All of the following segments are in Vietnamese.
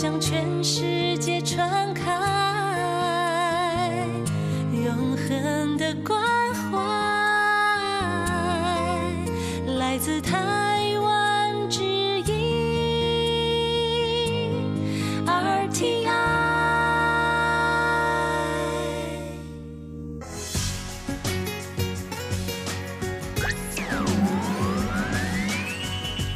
向全世界传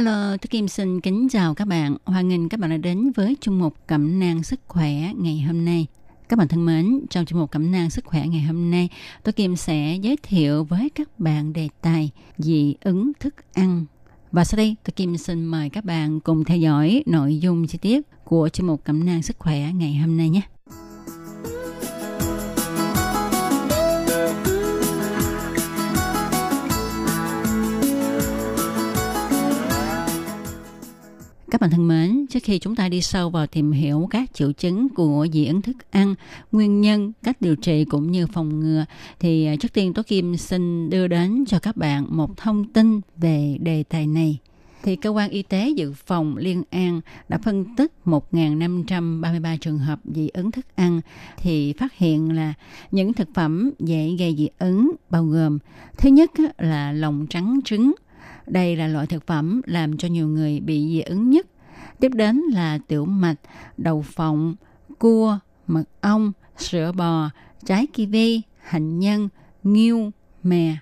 Hello, tôi Kim xin kính chào các bạn. Hoan nghênh các bạn đã đến với chung mục Cẩm nang sức khỏe ngày hôm nay. Các bạn thân mến, trong chương mục Cẩm nang sức khỏe ngày hôm nay, tôi Kim sẽ giới thiệu với các bạn đề tài dị ứng thức ăn. Và sau đây, tôi Kim xin mời các bạn cùng theo dõi nội dung chi tiết của chương mục Cẩm nang sức khỏe ngày hôm nay nhé. Các bạn thân mến, trước khi chúng ta đi sâu vào tìm hiểu các triệu chứng của dị ứng thức ăn, nguyên nhân, cách điều trị cũng như phòng ngừa, thì à, trước tiên Tố Kim xin đưa đến cho các bạn một thông tin về đề tài này. Thì cơ quan y tế dự phòng Liên An đã phân tích 1.533 trường hợp dị ứng thức ăn thì phát hiện là những thực phẩm dễ gây dị ứng bao gồm thứ nhất là lòng trắng trứng, đây là loại thực phẩm làm cho nhiều người bị dị ứng nhất. Tiếp đến là tiểu mạch, đậu phộng, cua, mật ong, sữa bò, trái kiwi, hạnh nhân, nghiêu, mè.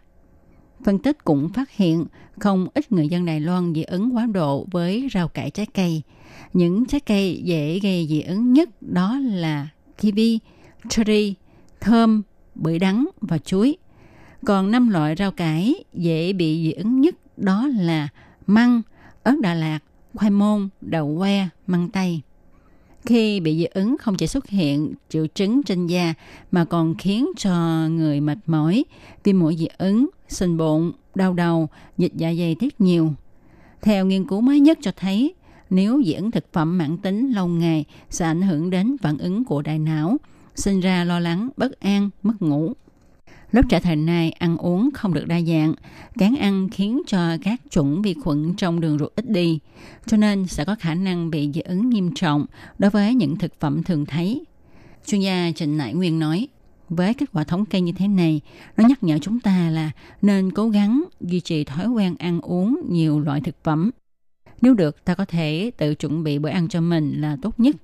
Phân tích cũng phát hiện không ít người dân Đài Loan dị ứng quá độ với rau cải trái cây. Những trái cây dễ gây dị ứng nhất đó là kiwi, cherry, thơm, bưởi đắng và chuối. Còn năm loại rau cải dễ bị dị ứng nhất đó là măng, ớt Đà Lạt, khoai môn, đậu que, măng tây. Khi bị dị ứng không chỉ xuất hiện triệu chứng trên da mà còn khiến cho người mệt mỏi, viêm mũi dị ứng, sình bụng, đau đầu, dịch dạ dày tiết nhiều. Theo nghiên cứu mới nhất cho thấy, nếu dị ứng thực phẩm mãn tính lâu ngày sẽ ảnh hưởng đến phản ứng của đại não, sinh ra lo lắng, bất an, mất ngủ. Lớp trẻ thời nay ăn uống không được đa dạng, kén ăn khiến cho các chủng vi khuẩn trong đường ruột ít đi, cho nên sẽ có khả năng bị dị ứng nghiêm trọng đối với những thực phẩm thường thấy. Chuyên gia Trịnh Nại Nguyên nói, với kết quả thống kê như thế này, nó nhắc nhở chúng ta là nên cố gắng duy trì thói quen ăn uống nhiều loại thực phẩm. Nếu được, ta có thể tự chuẩn bị bữa ăn cho mình là tốt nhất.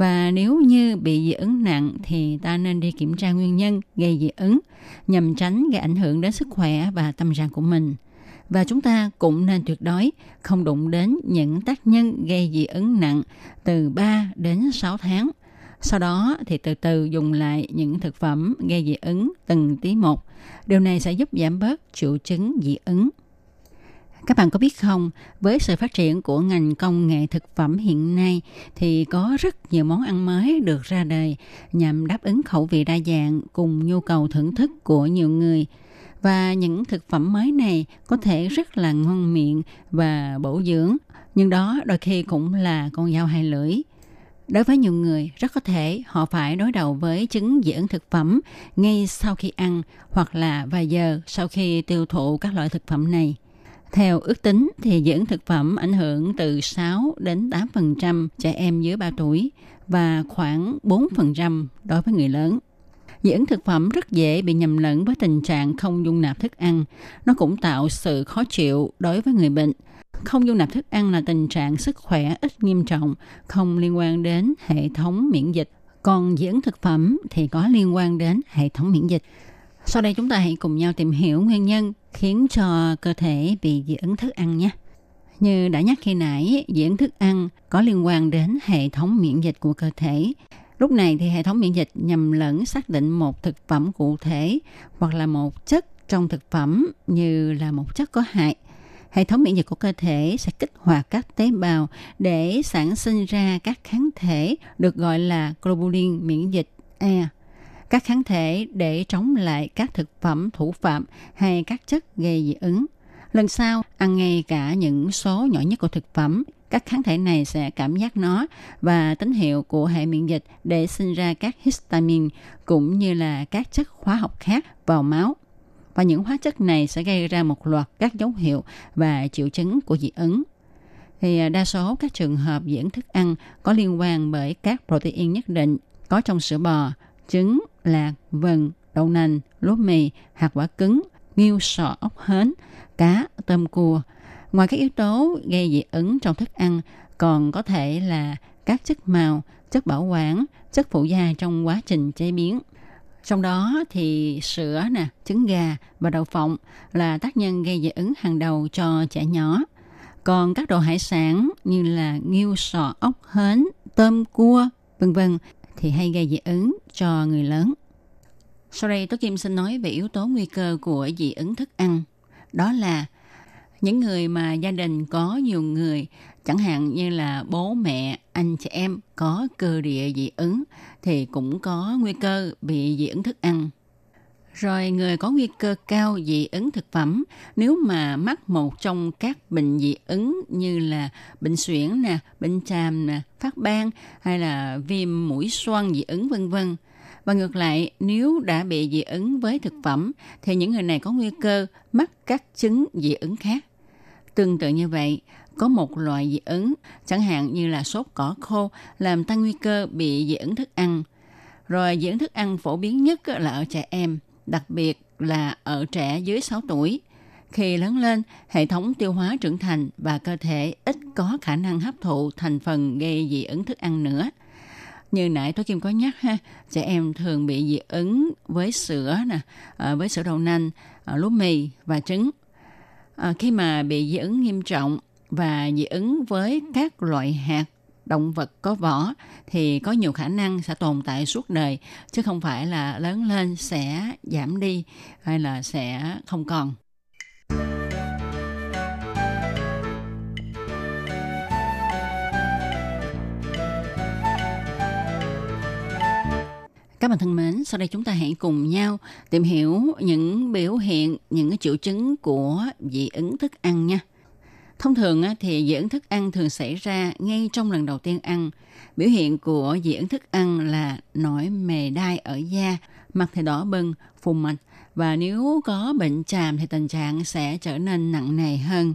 Và nếu như bị dị ứng nặng thì ta nên đi kiểm tra nguyên nhân gây dị ứng nhằm tránh gây ảnh hưởng đến sức khỏe và tâm trạng của mình. Và chúng ta cũng nên tuyệt đối không đụng đến những tác nhân gây dị ứng nặng từ 3 đến 6 tháng. Sau đó thì từ từ dùng lại những thực phẩm gây dị ứng từng tí một. Điều này sẽ giúp giảm bớt triệu chứng dị ứng. Các bạn có biết không, với sự phát triển của ngành công nghệ thực phẩm hiện nay thì có rất nhiều món ăn mới được ra đời nhằm đáp ứng khẩu vị đa dạng cùng nhu cầu thưởng thức của nhiều người. Và những thực phẩm mới này có thể rất là ngon miệng và bổ dưỡng, nhưng đó đôi khi cũng là con dao hai lưỡi. Đối với nhiều người, rất có thể họ phải đối đầu với chứng dị ứng thực phẩm ngay sau khi ăn hoặc là vài giờ sau khi tiêu thụ các loại thực phẩm này. Theo ước tính thì dưỡng thực phẩm ảnh hưởng từ 6 đến 8% trẻ em dưới 3 tuổi và khoảng 4% đối với người lớn. Dị ứng thực phẩm rất dễ bị nhầm lẫn với tình trạng không dung nạp thức ăn. Nó cũng tạo sự khó chịu đối với người bệnh. Không dung nạp thức ăn là tình trạng sức khỏe ít nghiêm trọng, không liên quan đến hệ thống miễn dịch. Còn dị ứng thực phẩm thì có liên quan đến hệ thống miễn dịch. Sau đây chúng ta hãy cùng nhau tìm hiểu nguyên nhân khiến cho cơ thể bị dị ứng thức ăn nhé. Như đã nhắc khi nãy, dị ứng thức ăn có liên quan đến hệ thống miễn dịch của cơ thể. Lúc này thì hệ thống miễn dịch nhầm lẫn xác định một thực phẩm cụ thể hoặc là một chất trong thực phẩm như là một chất có hại. hệ thống miễn dịch của cơ thể sẽ kích hoạt các tế bào để sản sinh ra các kháng thể được gọi là globulin miễn dịch E. Các kháng thể để chống lại các thực phẩm thủ phạm hay các chất gây dị ứng. Lần sau, ăn ngay cả những số nhỏ nhất của thực phẩm, các kháng thể này sẽ cảm giác nó và tín hiệu của hệ miễn dịch để sinh ra các histamine cũng như là các chất hóa học khác vào máu và những hóa chất này sẽ gây ra một loạt các dấu hiệu và triệu chứng của dị ứng. Thì à, đa số các trường hợp dị ứng thức ăn có liên quan bởi các protein nhất định có trong sữa bò, trứng, lạc, vừng, đậu nành, lúa mì, hạt quả cứng, nghiêu sọ ốc hến, cá, tôm cua. Ngoài các yếu tố gây dị ứng trong thức ăn, còn có thể là các chất màu, chất bảo quản, chất phụ gia trong quá trình chế biến. Trong đó thì sữa nè, trứng gà và đậu phộng là tác nhân gây dị ứng hàng đầu cho trẻ nhỏ. Còn các đồ hải sản như là nghiêu sò ốc hến, tôm cua, vân vân thì hay gây dị ứng cho người lớn. Sau đây, Tố Kim xin nói về yếu tố nguy cơ của dị ứng thức ăn. Đó là những người mà gia đình có nhiều người, chẳng hạn như là bố, mẹ, anh, chị em có cơ địa dị ứng thì cũng có nguy cơ bị dị ứng thức ăn rồi người có nguy cơ cao dị ứng thực phẩm nếu mà mắc một trong các bệnh dị ứng như là bệnh suyễn nè, bệnh tràm nè, phát ban hay là viêm mũi xoang dị ứng vân vân. Và ngược lại, nếu đã bị dị ứng với thực phẩm thì những người này có nguy cơ mắc các chứng dị ứng khác. Tương tự như vậy, có một loại dị ứng, chẳng hạn như là sốt cỏ khô, làm tăng nguy cơ bị dị ứng thức ăn. Rồi dị ứng thức ăn phổ biến nhất là ở trẻ em, đặc biệt là ở trẻ dưới 6 tuổi. Khi lớn lên, hệ thống tiêu hóa trưởng thành và cơ thể ít có khả năng hấp thụ thành phần gây dị ứng thức ăn nữa. Như nãy tôi Kim có nhắc ha, trẻ em thường bị dị ứng với sữa nè, ờ, với sữa đậu nành, ờ, lúa mì và trứng. Ờ, khi mà bị dị ứng nghiêm trọng và dị ứng với các loại hạt động vật có vỏ thì có nhiều khả năng sẽ tồn tại suốt đời chứ không phải là lớn lên sẽ giảm đi hay là sẽ không còn. Các bạn thân mến, sau đây chúng ta hãy cùng nhau tìm hiểu những biểu hiện, những triệu chứng của dị ứng thức ăn nha. Thông thường thì dị ứng thức ăn thường xảy ra ngay trong lần đầu tiên ăn. Biểu hiện của dị ứng thức ăn là nổi mề đai ở da, mặt thì đỏ bừng, phù mạch và nếu có bệnh tràm thì tình trạng sẽ trở nên nặng nề hơn.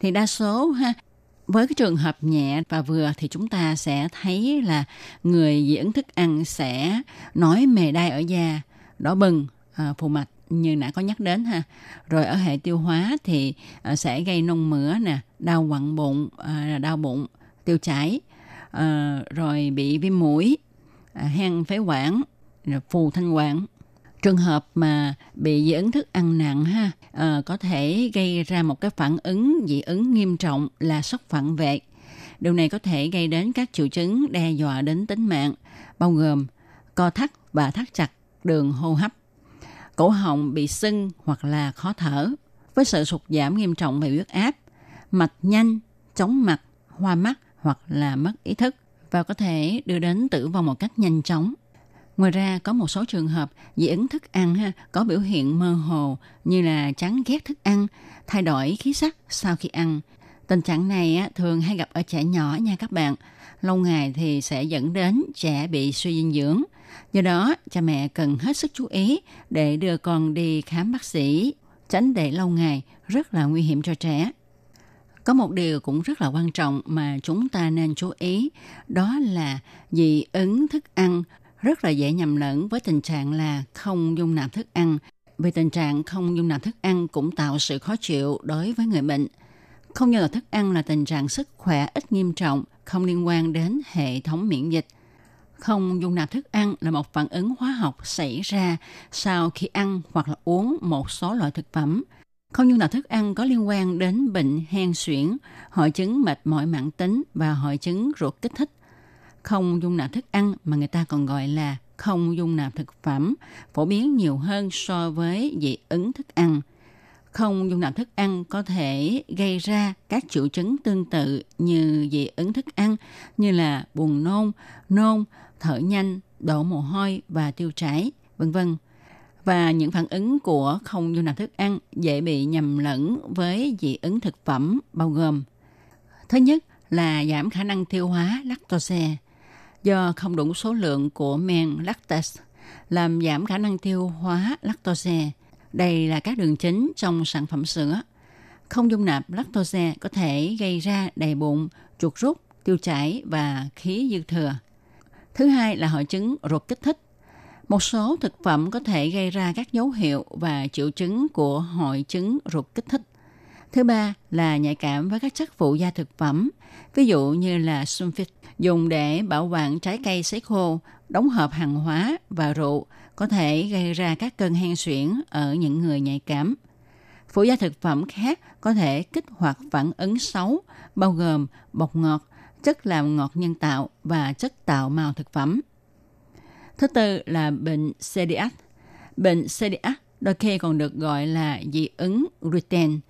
Thì đa số ha với cái trường hợp nhẹ và vừa thì chúng ta sẽ thấy là người dị ứng thức ăn sẽ nói mề đai ở da, đỏ bừng, à, phù mạch như nãy có nhắc đến ha. Rồi ở hệ tiêu hóa thì ờ, sẽ gây nôn mửa nè, đau quặn bụng, ờ, đau bụng, tiêu chảy, ờ, rồi bị viêm mũi, hen phế quản, phù thanh quản. Trường hợp mà bị dị ứng thức ăn nặng ha, à, có thể gây ra một cái phản ứng dị ứng nghiêm trọng là sốc phản vệ. Điều này có thể gây đến các triệu chứng đe dọa đến tính mạng, bao gồm co thắt và thắt chặt đường hô hấp cổ họng bị sưng hoặc là khó thở, với sự sụt giảm nghiêm trọng về huyết áp, mạch nhanh, chóng mặt, hoa mắt hoặc là mất ý thức và có thể đưa đến tử vong một cách nhanh chóng. Ngoài ra có một số trường hợp dị ứng thức ăn ha, có biểu hiện mơ hồ như là chán ghét thức ăn, thay đổi khí sắc sau khi ăn. Tình trạng này á, thường hay gặp ở trẻ nhỏ nha các bạn. Lâu ngày thì sẽ dẫn đến trẻ bị suy dinh dưỡng, Do đó, cha mẹ cần hết sức chú ý để đưa con đi khám bác sĩ, tránh để lâu ngày rất là nguy hiểm cho trẻ. Có một điều cũng rất là quan trọng mà chúng ta nên chú ý, đó là dị ứng thức ăn rất là dễ nhầm lẫn với tình trạng là không dung nạp thức ăn. Vì tình trạng không dung nạp thức ăn cũng tạo sự khó chịu đối với người bệnh. Không dung nạp thức ăn là tình trạng sức khỏe ít nghiêm trọng, không liên quan đến hệ thống miễn dịch – không dung nạp thức ăn là một phản ứng hóa học xảy ra sau khi ăn hoặc là uống một số loại thực phẩm. Không dung nạp thức ăn có liên quan đến bệnh hen suyễn, hội chứng mệt mỏi mãn tính và hội chứng ruột kích thích. Không dung nạp thức ăn mà người ta còn gọi là không dung nạp thực phẩm phổ biến nhiều hơn so với dị ứng thức ăn. Không dung nạp thức ăn có thể gây ra các triệu chứng tương tự như dị ứng thức ăn như là buồn nôn, nôn, thở nhanh, đổ mồ hôi và tiêu chảy, vân vân. Và những phản ứng của không dung nạp thức ăn dễ bị nhầm lẫn với dị ứng thực phẩm bao gồm Thứ nhất là giảm khả năng tiêu hóa lactose do không đủ số lượng của men lactase làm giảm khả năng tiêu hóa lactose. Đây là các đường chính trong sản phẩm sữa. Không dung nạp lactose có thể gây ra đầy bụng, chuột rút, tiêu chảy và khí dư thừa. Thứ hai là hội chứng ruột kích thích. Một số thực phẩm có thể gây ra các dấu hiệu và triệu chứng của hội chứng ruột kích thích. Thứ ba là nhạy cảm với các chất phụ gia thực phẩm, ví dụ như là sulfit dùng để bảo quản trái cây sấy khô, đóng hộp hàng hóa và rượu có thể gây ra các cơn hen suyễn ở những người nhạy cảm. Phụ gia thực phẩm khác có thể kích hoạt phản ứng xấu, bao gồm bột ngọt, chất làm ngọt nhân tạo và chất tạo màu thực phẩm. Thứ tư là bệnh celiac. Bệnh celiac đôi khi còn được gọi là dị ứng gluten.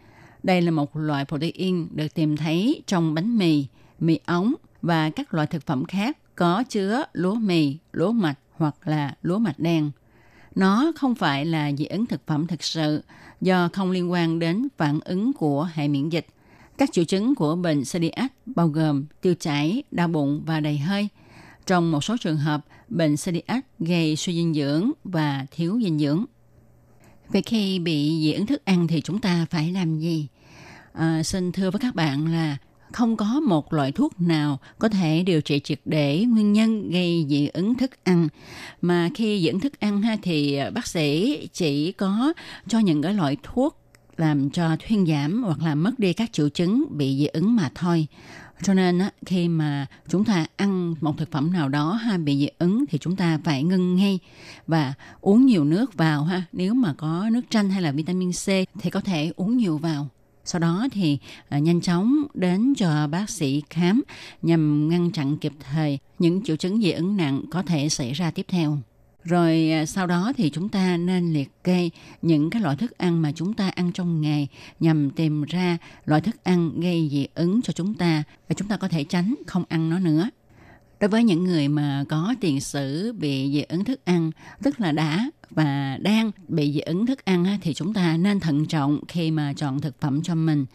Đây là một loại protein được tìm thấy trong bánh mì, mì ống và các loại thực phẩm khác có chứa lúa mì, lúa mạch hoặc là lúa mạch đen. Nó không phải là dị ứng thực phẩm thực sự do không liên quan đến phản ứng của hệ miễn dịch. Các triệu chứng của bệnh celiac bao gồm tiêu chảy, đau bụng và đầy hơi. Trong một số trường hợp, bệnh celiac gây suy dinh dưỡng và thiếu dinh dưỡng. Vậy khi bị dị ứng thức ăn thì chúng ta phải làm gì? À, xin thưa với các bạn là không có một loại thuốc nào có thể điều trị triệt để nguyên nhân gây dị ứng thức ăn. Mà khi dị ứng thức ăn ha, thì ờ, bác sĩ chỉ có cho những cái loại thuốc làm cho thuyên giảm hoặc là mất đi các triệu chứng bị dị ứng mà thôi. Cho nên khi mà chúng ta ăn một thực phẩm nào đó ha, bị dị ứng thì chúng ta phải ngưng ngay và uống nhiều nước vào ha. Nếu mà có nước chanh hay là vitamin C thì có thể uống nhiều vào sau đó thì à, nhanh chóng đến cho bác sĩ khám nhằm ngăn chặn kịp thời những triệu chứng dị ứng nặng có thể xảy ra tiếp theo. Rồi à, sau đó thì chúng ta nên liệt kê những cái loại thức ăn mà chúng ta ăn trong ngày nhằm tìm ra loại thức ăn gây dị ứng cho chúng ta, và chúng ta có thể tránh không ăn nó nữa. Đối với những người mà có tiền sử bị dị ứng thức ăn, tức là đã và đang bị dị ứng thức ăn thì chúng ta nên thận trọng khi mà chọn thực phẩm cho mình.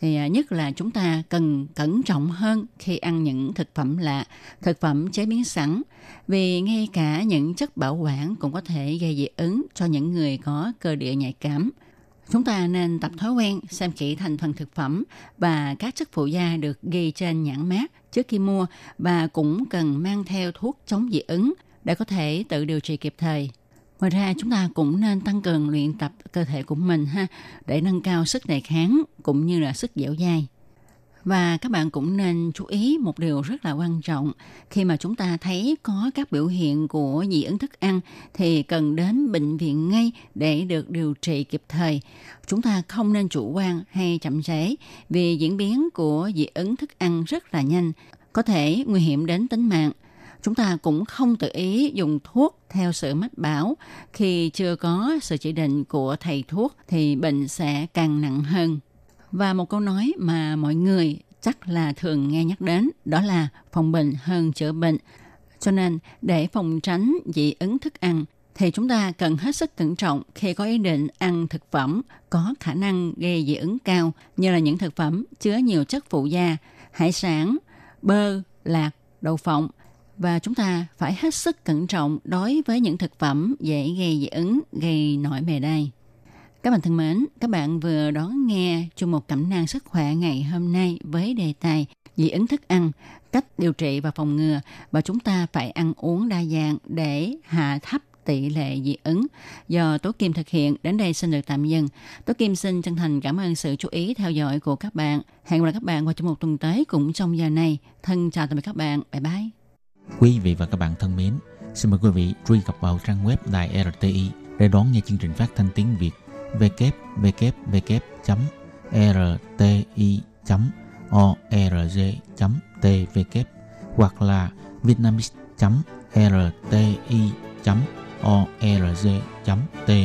Thì à, nhất là chúng ta cần cẩn trọng hơn khi ăn những thực phẩm lạ, thực phẩm chế biến sẵn. Vì ngay cả những chất bảo quản cũng có thể gây dị ứng cho những người có cơ địa nhạy cảm. Chúng ta nên tập thói quen xem kỹ thành phần thực phẩm và các chất phụ gia được ghi trên nhãn mát trước khi mua và cũng cần mang theo thuốc chống dị ứng để có thể tự điều trị kịp thời. Ngoài ra, chúng ta cũng nên tăng cường luyện tập cơ thể của mình ha, để nâng cao sức đề kháng cũng như là sức dẻo dai. Và các bạn cũng nên chú ý một điều rất là quan trọng. Khi mà chúng ta thấy có các biểu hiện của dị ứng thức ăn thì cần đến bệnh viện ngay để được điều trị kịp thời. Chúng ta không nên chủ quan hay chậm trễ vì diễn biến của dị ứng thức ăn rất là nhanh, có thể nguy hiểm đến tính mạng. Chúng ta cũng không tự ý dùng thuốc theo sự mách bảo. Khi chưa có sự chỉ định của thầy thuốc thì bệnh sẽ càng nặng hơn và một câu nói mà mọi người chắc là thường nghe nhắc đến đó là phòng bệnh hơn chữa bệnh cho nên để phòng tránh dị ứng thức ăn thì chúng ta cần hết sức cẩn trọng khi có ý định ăn thực phẩm có khả năng gây dị ứng cao như là những thực phẩm chứa nhiều chất phụ gia, hải sản, bơ, lạc, đậu phộng và chúng ta phải hết sức cẩn trọng đối với những thực phẩm dễ gây dị ứng, gây nổi mề đay. Các bạn thân mến, các bạn vừa đón nghe chung một cẩm nang sức khỏe ngày hôm nay với đề tài dị ứng thức ăn, cách điều trị và phòng ngừa và chúng ta phải ăn uống đa dạng để hạ thấp tỷ lệ dị ứng do Tố Kim thực hiện. Đến đây xin được tạm dừng. Tố Kim xin chân thành cảm ơn sự chú ý theo dõi của các bạn. Hẹn gặp lại các bạn vào trong một tuần tới cũng trong giờ này. Thân chào tạm biệt các bạn. Bye bye. Quý vị và các bạn thân mến, xin mời quý vị truy cập vào trang web Đài RTI để đón nghe chương trình phát thanh tiếng Việt www.rti.org.tvk hoặc là vietnamese.rti.org.tvk